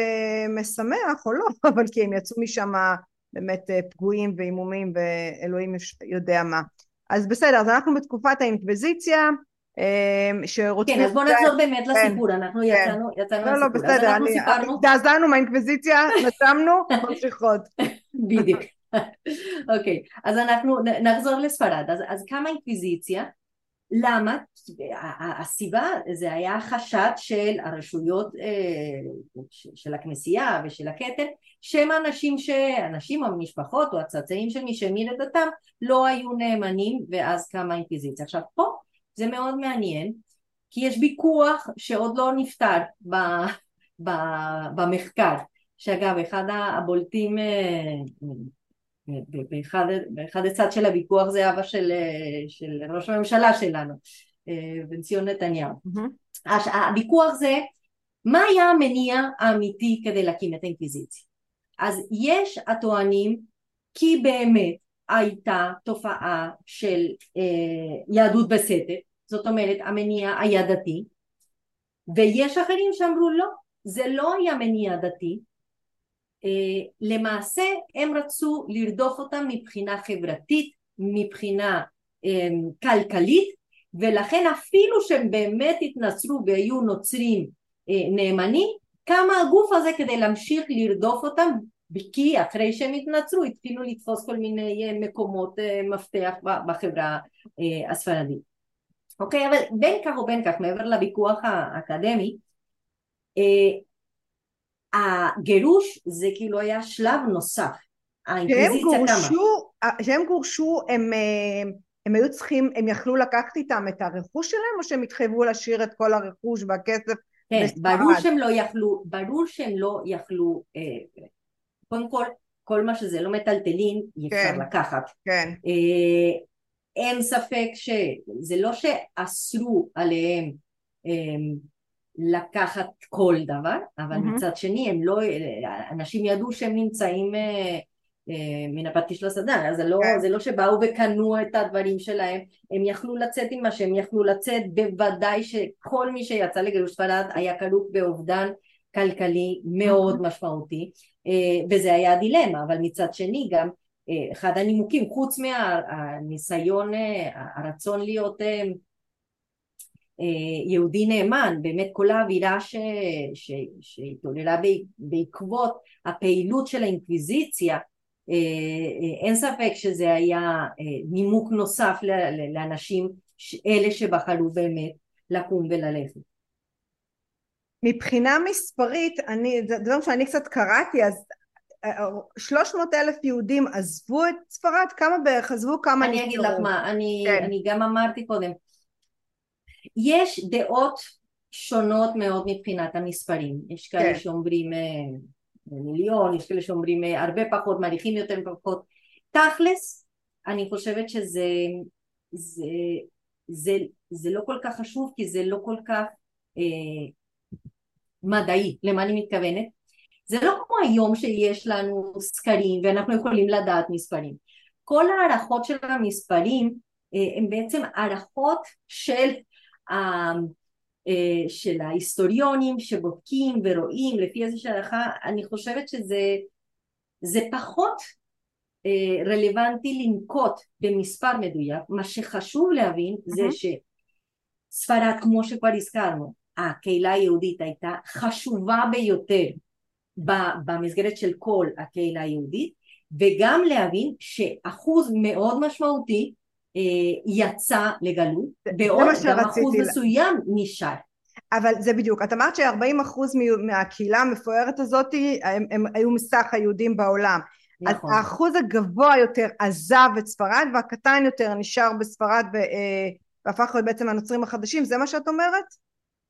משמח או לא, אבל כי הם יצאו משם באמת אה, פגועים ועימומים ואלוהים יודע מה. אז בסדר, אז אנחנו בתקופת האינקוויזיציה, אה, שרוצים... כן, אז בוא נחזור באמת כן, לסיפור, אנחנו כן. יצאנו, יצאנו לא, לא, לסיפור. אז בסדר, הזדעזענו מהאינקוויזיציה, נשמנו, ממשיכות. בדיוק. אוקיי, אז אנחנו נחזור לספרד. אז, אז קמה אינקוויזיציה, למה? הסיבה זה היה חשד של הרשויות אה, של הכנסייה ושל הכתר, שהם אנשים. אנשים או משפחות או הצאצאים של מי שהמיר את דתם לא היו נאמנים ואז קמה אינקוויזיציה. עכשיו פה זה מאוד מעניין כי יש ויכוח שעוד לא נפתר ב, ב, במחקר שאגב אחד הבולטים אה, באחד, באחד הצד של הוויכוח זה אבא של, אה, של ראש הממשלה שלנו אה, בן ציון נתניהו. הש- הוויכוח זה מה היה המניע האמיתי כדי להקים את האינקוויזיציה אז יש הטוענים כי באמת הייתה תופעה של אה, יהדות בסתר זאת אומרת המניע היה דתי ויש אחרים שאמרו לא זה לא היה מניע דתי למעשה הם רצו לרדוף אותם מבחינה חברתית, מבחינה אה, כלכלית ולכן אפילו שהם באמת התנצרו והיו נוצרים אה, נאמנים קמה הגוף הזה כדי להמשיך לרדוף אותם כי אחרי שהם התנצרו התחילו לתפוס כל מיני אה, מקומות אה, מפתח בחברה אה, הספרדית. אוקיי, אבל בין כך ובין כך מעבר לוויכוח האקדמי אה, הגירוש זה כאילו היה שלב נוסף. קמה. גורשו, כשהם גורשו הם, אה, הם היו צריכים, הם יכלו לקחת איתם את הרכוש שלהם או שהם התחייבו להשאיר את כל הרכוש והכסף כן, בספרד? ברור שהם לא יכלו, ברור שהם לא יכלו, אה, קודם כל, כל מה שזה לא מטלטלין אי אפשר כן. לקחת. כן, אה, אין ספק שזה לא שאסרו עליהם אה, לקחת כל דבר, אבל מהמם. מצד שני הם לא, אנשים ידעו שהם נמצאים אה, אה, מן הפטיש לסדן, אז זה לא, כן. זה לא שבאו וקנו את הדברים שלהם, הם יכלו לצאת עם מה שהם יכלו לצאת, בוודאי שכל מי שיצא לגירוש ספרד היה כרוך באובדן כלכלי מאוד משמעותי, אה, וזה היה הדילמה, אבל מצד שני גם אה, אחד הנימוקים, חוץ מהניסיון, אה, הרצון להיות אה, יהודי נאמן, באמת כל האווירה ש- ש- שהתעוררה ב- בעקבות הפעילות של האינקוויזיציה, אה, אה, אין ספק שזה היה אה, נימוק נוסף לאנשים, אלה שבחרו באמת לקום וללכת. מבחינה מספרית, אני, זה דבר שאני קצת קראתי, אז אה, 300 אלף יהודים עזבו את ספרד, כמה בערך עזבו, כמה אני אגיד לך מה, אני, כן. אני גם אמרתי קודם, יש דעות שונות מאוד מבחינת המספרים, יש כאלה כן. שאומרים אה, מיליון, יש כאלה שאומרים אה, הרבה פחות, מעריכים יותר פחות, תכלס אני חושבת שזה זה, זה, זה לא כל כך חשוב כי זה לא כל כך אה, מדעי, למה אני מתכוונת? זה לא כמו היום שיש לנו סקרים ואנחנו יכולים לדעת מספרים. כל ההערכות של המספרים אה, הן בעצם הערכות של, אה, של ההיסטוריונים שבודקים ורואים לפי איזושהי הערכה, אני חושבת שזה פחות אה, רלוונטי לנקוט במספר מדויק, מה שחשוב להבין זה שספרד כמו שכבר הזכרנו, הקהילה היהודית הייתה חשובה ביותר במסגרת של כל הקהילה היהודית וגם להבין שאחוז מאוד משמעותי אה, יצא לגלות בעוד גם אחוז מסוים נשאר אבל זה בדיוק, את אמרת ש-40% מהקהילה המפוארת הזאת הם, הם היו מסך היהודים בעולם נכון. האחוז הגבוה יותר עזב את ספרד והקטן יותר נשאר בספרד אה, והפך להיות בעצם הנוצרים החדשים, זה מה שאת אומרת?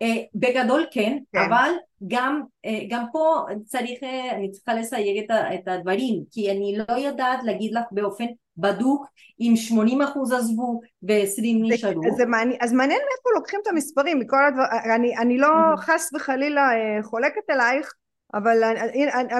אה, בגדול כן, כן, אבל גם, אה, גם פה צריך, אני צריכה לסייג את הדברים, כי אני לא יודעת להגיד לך באופן בדוק אם 80 אחוז עזבו ו-20 נשארו. זה, זה מעניין, אז מעניין מאיפה לוקחים את המספרים, מכל הדבר, אני, אני לא חס וחלילה חולקת אלייך, אבל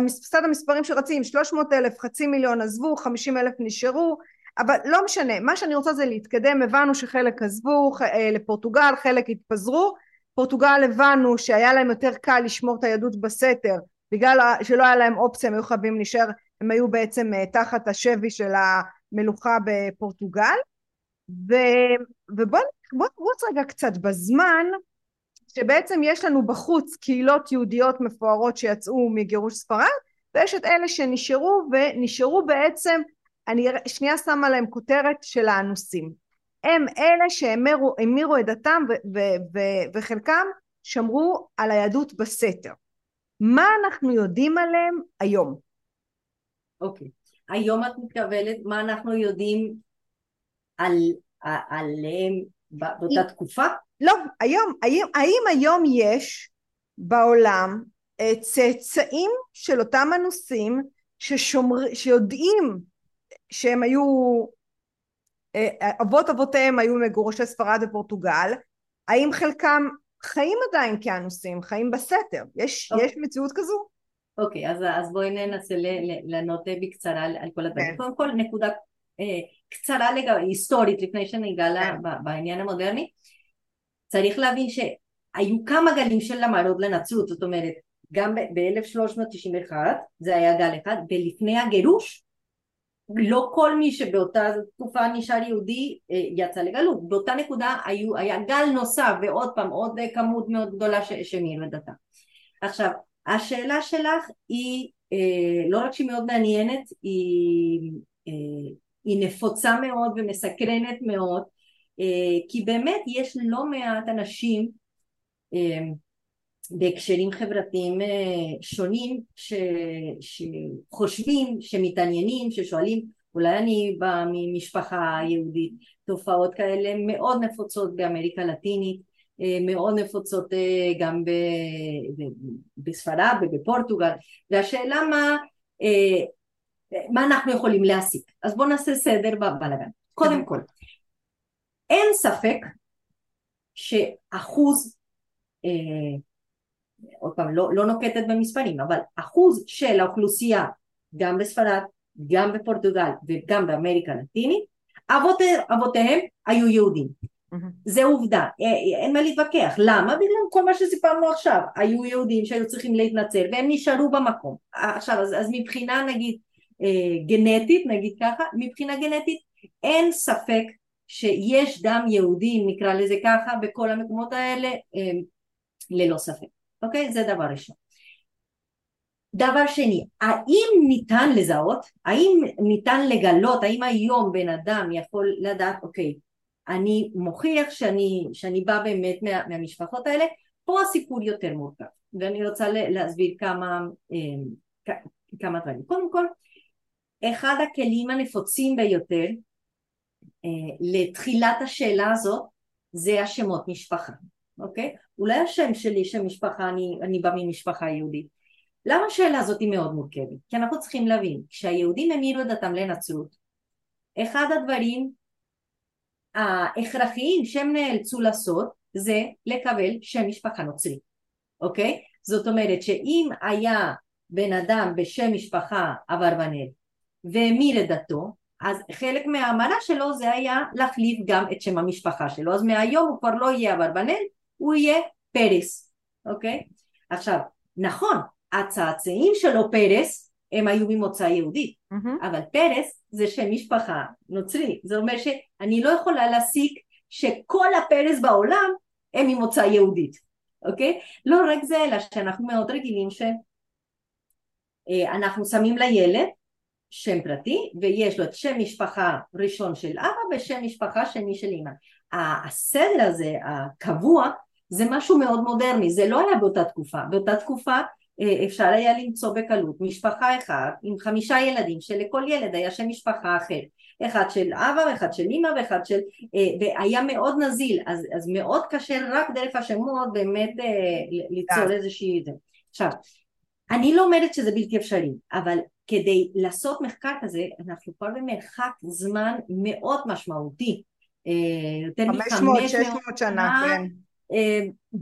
מסד המספרים שרצים 300 אלף, חצי מיליון עזבו, 50 אלף נשארו, אבל לא משנה, מה שאני רוצה זה להתקדם, הבנו שחלק עזבו אה, לפורטוגל, חלק התפזרו, פורטוגל הבנו שהיה להם יותר קל לשמור את היהדות בסתר, בגלל שלא היה להם אופציה הם היו חייבים להישאר, הם היו בעצם אה, תחת השבי של המלוכה בפורטוגל, ובואו נקבוץ רגע קצת בזמן, שבעצם יש לנו בחוץ קהילות יהודיות מפוארות שיצאו מגירוש ספרד ויש את אלה שנשארו ונשארו בעצם אני שנייה שמה להם כותרת של האנוסים הם אלה שהמירו את דתם ו- ו- ו- וחלקם שמרו על היהדות בסתר מה אנחנו יודעים עליהם היום? אוקיי okay. היום את מתכוונת מה אנחנו יודעים על, עליהם באותה תקופה? לא, היום, האם, האם היום יש בעולם אה, צאצאים של אותם אנוסים ששומר, שיודעים שהם היו, אה, אבות אבותיהם היו מגורשי ספרד ופורטוגל, האם חלקם חיים עדיין כאנוסים, חיים בסתר? יש, okay. אוקיי. יש מציאות כזו? אוקיי, okay, אז, אז בואי ננסה לענות בקצרה על, על כל הדברים. כן. קודם כל נקודה אה, קצרה לגבי, היסטורית לפני שניגע. כן. בעניין המודרני. צריך להבין שהיו כמה גלים של למרות לנצרות, זאת אומרת גם ב-1391 זה היה גל אחד, ולפני הגירוש לא כל מי שבאותה תקופה נשאר יהודי אה, יצא לגלות, באותה נקודה היו, היה גל נוסף ועוד פעם עוד כמות מאוד גדולה שמירו את דתה. עכשיו השאלה שלך היא אה, לא רק שהיא מאוד מעניינת, היא, אה, היא נפוצה מאוד ומסקרנת מאוד אה, כי באמת יש לא מעט אנשים אה, בהקשרים חברתיים אה, שונים ש, שחושבים, שמתעניינים, ששואלים אולי אני באה ממשפחה יהודית, תופעות כאלה מאוד נפוצות באמריקה הלטינית, מאוד נפוצות גם בספרד ובפורטוגל, והשאלה מה, מה אנחנו יכולים להסיק. אז בואו נעשה סדר בבלאגן. קודם כל, אין ספק שאחוז, אה, עוד פעם לא, לא נוקטת במספרים, אבל אחוז של האוכלוסייה גם בספרד, גם בפורטוגל וגם באמריקה הלטינית, אבות, אבותיהם היו יהודים. Mm-hmm. זה עובדה, אה, אין מה להתווכח. למה? בגלל כל מה שסיפרנו עכשיו. היו יהודים שהיו צריכים להתנצל והם נשארו במקום. עכשיו, אז, אז מבחינה נגיד אה, גנטית, נגיד ככה, מבחינה גנטית אין ספק שיש דם יהודי, נקרא לזה ככה, בכל המקומות האלה, אמ, ללא ספק. אוקיי? זה דבר ראשון. דבר שני, האם ניתן לזהות, האם ניתן לגלות, האם היום בן אדם יכול לדעת, אוקיי, אני מוכיח שאני, שאני בא באמת מה, מהמשפחות האלה, פה הסיפור יותר מורכב, ואני רוצה להסביר כמה, אמ, כמה דברים. קודם כל, אחד הכלים הנפוצים ביותר אה, לתחילת השאלה הזאת זה השמות משפחה, אוקיי? אולי השם שלי, שם משפחה, אני, אני בא ממשפחה יהודית. למה השאלה הזאת היא מאוד מורכבת? כי אנחנו צריכים להבין, כשהיהודים המירו את דתם לנצרות, אחד הדברים ההכרחיים שהם נאלצו לעשות זה לקבל שם משפחה נוצרי, אוקיי? זאת אומרת שאם היה בן אדם בשם משפחה אברבנאל והמיר את דתו אז חלק מההמרה שלו זה היה להחליף גם את שם המשפחה שלו אז מהיום הוא כבר לא יהיה אברבנאל הוא יהיה פרס אוקיי עכשיו נכון הצאצאים שלו פרס הם היו ממוצא יהודי. Mm-hmm. אבל פרס זה שם משפחה נוצרי. זה אומר שאני לא יכולה להסיק שכל הפרס בעולם הם ממוצא יהודית אוקיי? לא רק זה אלא שאנחנו מאוד רגילים שאנחנו שמים לילד שם פרטי ויש לו את שם משפחה ראשון של אבא ושם משפחה שני של אמא. הסדר הזה הקבוע זה משהו מאוד מודרני. זה לא היה באותה תקופה. באותה תקופה אה, אפשר היה למצוא בקלות משפחה אחת עם חמישה ילדים שלכל ילד היה שם משפחה אחר. אחד של אבא ואחד של אמא ואחד של אה, והיה מאוד נזיל. אז, אז מאוד קשה רק דרך השמות באמת אה, ליצור כן. איזושהי עכשיו אני לא אומרת שזה בלתי אפשרי אבל כדי לעשות מחקר כזה אנחנו כבר במרחק זמן מאוד משמעותי. יותר מ-500-600 שנה כן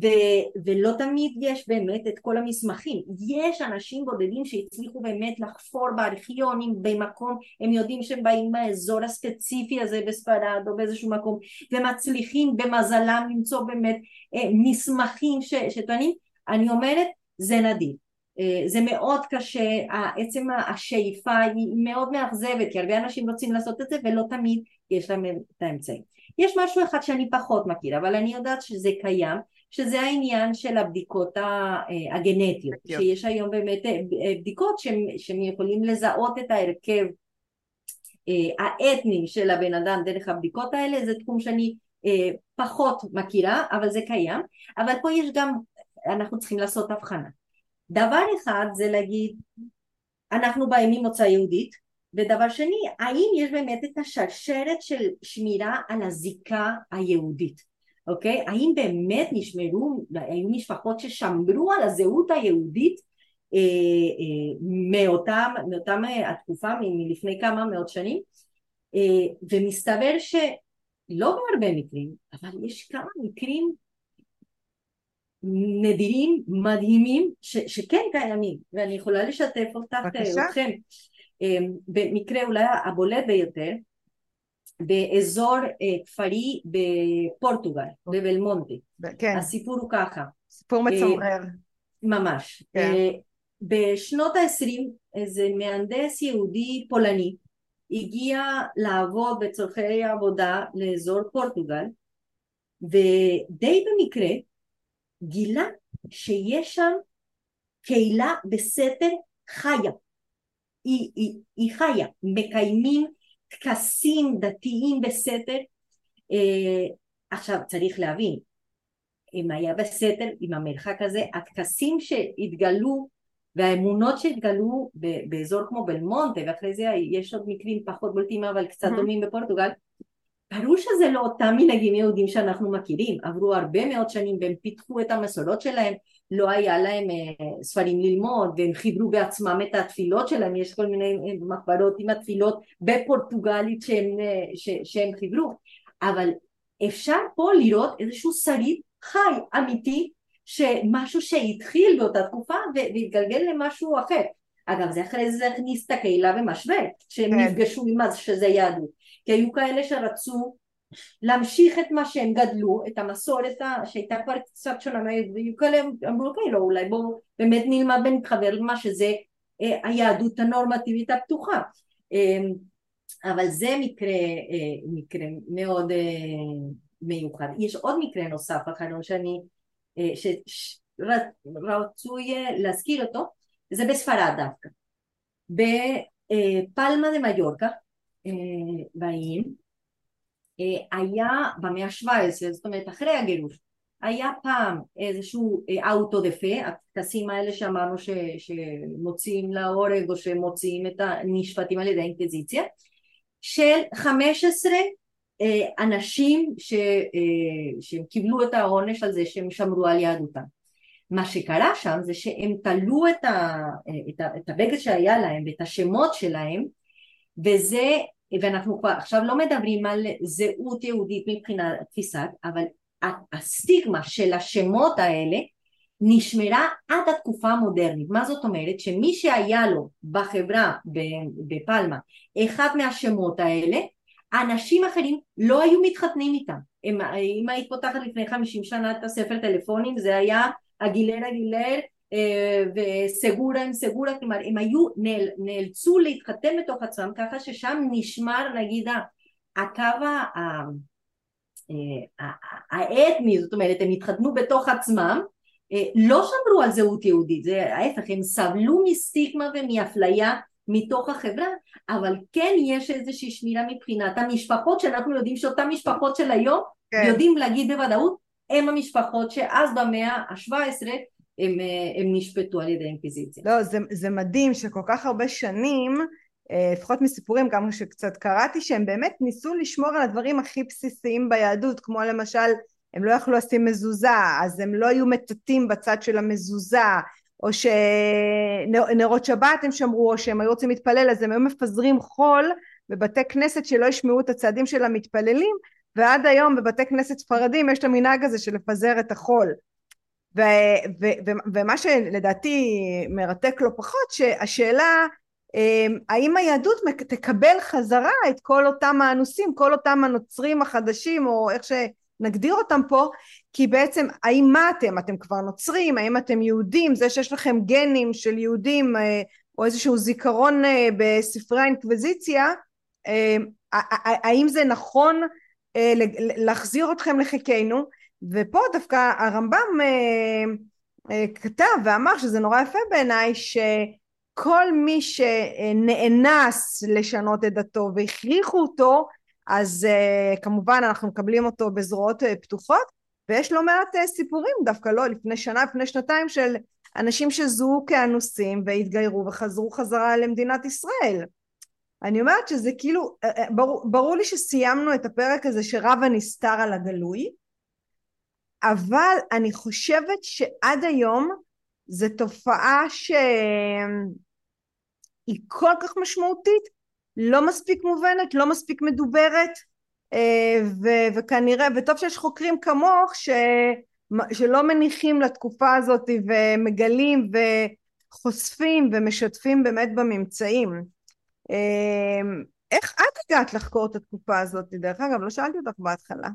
ו- ולא תמיד יש באמת את כל המסמכים. יש אנשים בודדים שהצליחו באמת לחפור בארכיונים במקום, הם יודעים שהם באים מהאזור הספציפי הזה בספרד או באיזשהו מקום, ומצליחים במזלם למצוא באמת אה, מסמכים ש- שטוענים, אני אומרת זה נדיר. אה, זה מאוד קשה, עצם השאיפה היא מאוד מאכזבת כי הרבה אנשים רוצים לעשות את זה ולא תמיד יש להם את האמצעים. יש משהו אחד שאני פחות מכירה, אבל אני יודעת שזה קיים, שזה העניין של הבדיקות אה, הגנטיות, שיש היום באמת אה, אה, בדיקות שהם יכולים לזהות את ההרכב האתני של הבן אדם דרך הבדיקות האלה, זה תחום שאני פחות מכירה, אבל זה קיים, אבל פה יש גם, אנחנו צריכים לעשות הבחנה. דבר אחד זה להגיד, אנחנו באים ממוצא יהודית, ודבר שני, האם יש באמת את השרשרת של שמירה על הזיקה היהודית, אוקיי? האם באמת נשמרו, היו משפחות ששמרו על הזהות היהודית אה, אה, מאותם, מאותם אה, התקופה, מלפני כמה מאות שנים? אה, ומסתבר שלא בהרבה מקרים, אבל יש כמה מקרים נדירים, מדהימים, ש, שכן קיימים, ואני יכולה לשתף אותך, בבקשה. אתכם. אמ, במקרה אולי הבולט ביותר באזור אה, כפרי בפורטוגל, אוקיי. בבלמונטי. כן. הסיפור הוא ככה. סיפור אה, מצמרר. ממש. כן. אה, בשנות ה-20 איזה מהנדס יהודי פולני הגיע לעבוד בצורכי עבודה לאזור פורטוגל ודי במקרה גילה שיש שם קהילה בסתר חיה היא, היא, היא חיה, מקיימים טקסים דתיים בסתר. אה, עכשיו צריך להבין, אם היה בסתר, עם המרחק הזה, הטקסים שהתגלו והאמונות שהתגלו באזור כמו בלמונטה, ואחרי זה יש עוד מקרים פחות בולטים אבל קצת דומים בפורטוגל, ברור שזה לא אותם מנהגים יהודים שאנחנו מכירים, עברו הרבה מאוד שנים והם פיתחו את המסורות שלהם, לא היה להם אה, ספרים ללמוד והם חיברו בעצמם את התפילות שלהם, יש כל מיני אה, מחברות עם התפילות בפורטוגלית שהם, אה, ש, שהם חיברו, אבל אפשר פה לראות איזשהו שריד חי אמיתי שמשהו שהתחיל באותה תקופה והתגלגל למשהו אחר. אגב זה אחרי זה הכניס את הקהילה במשבר שהם כן. נפגשו עם מה שזה יהדות. כי היו כאלה שרצו להמשיך את מה שהם גדלו, את המסורת שהייתה כבר קצת שונה והיו כאלה אמרו אוקיי לא אולי בואו באמת נלמד ונתחבר למה שזה אה, היהדות הנורמטיבית הפתוחה אמ, אבל זה מקרה, אה, מקרה מאוד אה, מיוחד. יש עוד מקרה נוסף אחרון שאני, שרצוי להזכיר אותו, זה בספרד דווקא. בפלמה דה מיורקה באיים אה, היה במאה ה-17, זאת אומרת אחרי הגירוש, היה פעם איזשהו אה, אאוטו דה פה, הטקסים האלה שאמרנו ש, שמוציאים להורג או שמוציאים את הנשפטים על ידי האינקוויזיציה, של 15 אה, אנשים ש, שהם קיבלו את העונש על זה שהם שמרו על יהדותם. מה שקרה שם זה שהם תלו את, ה, את, ה, את הבגד שהיה להם ואת השמות שלהם וזה ואנחנו כבר עכשיו לא מדברים על זהות יהודית מבחינת תפיסת, אבל הסטיגמה של השמות האלה נשמרה עד התקופה המודרנית. מה זאת אומרת? שמי שהיה לו בחברה בפלמה אחד מהשמות האלה, אנשים אחרים לא היו מתחתנים איתם. אם היית פותחת לפני 50 שנה את הספר טלפונים זה היה הגילר אה, וסגורה עם סגורה, כלומר הם היו, נאל, נאלצו להתחתן בתוך עצמם ככה ששם נשמר נגיד הקו אה, האתני, זאת אומרת הם התחתנו בתוך עצמם אה, לא שמרו על זהות יהודית, זה ההפך, הם סבלו מסטיגמה ומאפליה מתוך החברה, אבל כן יש איזושהי שמירה מבחינת המשפחות שאנחנו יודעים שאותן משפחות של היום כן. יודעים להגיד בוודאות הם המשפחות שאז במאה ה-17 הם, אה, הם נשפטו על ידי אינקוויזיציה. לא, זה, זה מדהים שכל כך הרבה שנים, אה, לפחות מסיפורים, גם שקצת קראתי, שהם באמת ניסו לשמור על הדברים הכי בסיסיים ביהדות, כמו למשל, הם לא יכלו לשים מזוזה, אז הם לא היו מטאטאים בצד של המזוזה, או שנרות שבת הם שמרו, או שהם היו רוצים להתפלל, אז הם היו מפזרים חול בבתי כנסת שלא ישמעו את הצעדים של המתפללים, ועד היום בבתי כנסת ספרדים יש את המנהג הזה של לפזר את החול. ו, ו, ו, ומה שלדעתי מרתק לא פחות, שהשאלה אמ, האם היהדות תקבל חזרה את כל אותם האנוסים, כל אותם הנוצרים החדשים, או איך שנגדיר אותם פה, כי בעצם האם מה אתם? אתם כבר נוצרים? האם אתם יהודים? זה שיש לכם גנים של יהודים אה, או איזשהו זיכרון אה, בספרי האינקוויזיציה, אמ, האם זה נכון אה, להחזיר אתכם לחיקנו? ופה דווקא הרמב"ם אה, אה, כתב ואמר שזה נורא יפה בעיניי שכל מי שנאנס לשנות את דתו והכריחו אותו אז אה, כמובן אנחנו מקבלים אותו בזרועות פתוחות ויש לא מעט סיפורים דווקא לא לפני שנה לפני שנתיים של אנשים שזוהו כאנוסים והתגיירו וחזרו חזרה למדינת ישראל. אני אומרת שזה כאילו ברור, ברור לי שסיימנו את הפרק הזה שרב הנסתר על הגלוי אבל אני חושבת שעד היום זו תופעה שהיא כל כך משמעותית, לא מספיק מובנת, לא מספיק מדוברת, אה, ו- וכנראה, וטוב שיש חוקרים כמוך ש- שלא מניחים לתקופה הזאת ומגלים וחושפים ומשתפים באמת בממצאים. אה, איך את הגעת לחקור את התקופה הזאת? דרך אגב, לא שאלתי אותך בהתחלה.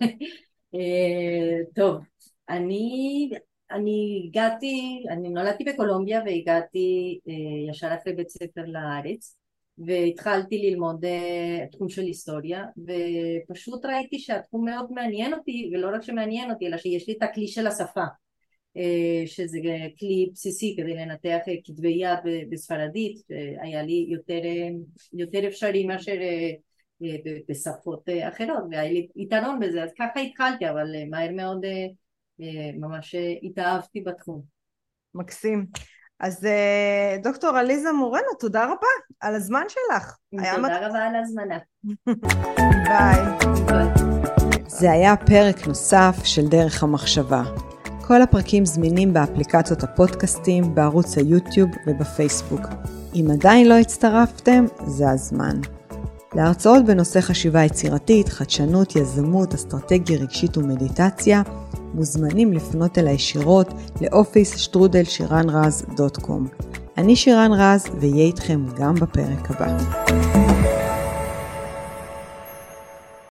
אה, טוב, אני, אני הגעתי, אני נולדתי בקולומביה והגעתי אה, ישר אחרי בית ספר לארץ והתחלתי ללמוד uh, תחום של היסטוריה ופשוט ראיתי שהתחום מאוד מעניין אותי ולא רק שמעניין אותי אלא שיש לי את הכלי של השפה שזה כלי בסיסי כדי לנתח כתבי יד בספרדית היה לי יותר, יותר אפשרי מאשר בשפות אה, אחרות והיה לי יתרון בזה אז ככה התחלתי אבל אה, מהר מאוד אה, ממש התאהבתי בתחום. מקסים. אז דוקטור עליזה מורנו תודה רבה על הזמן שלך. תודה מת... רבה על ההזמנה. ביי. זה היה פרק נוסף של דרך המחשבה. כל הפרקים זמינים באפליקציות הפודקאסטים, בערוץ היוטיוב ובפייסבוק. אם עדיין לא הצטרפתם, זה הזמן. להרצאות בנושא חשיבה יצירתית, חדשנות, יזמות, אסטרטגיה רגשית ומדיטציה, מוזמנים לפנות אל הישירות לאופיס שטרודל שירן רז דוט קום. אני שירן רז ואהיה איתכם גם בפרק הבא.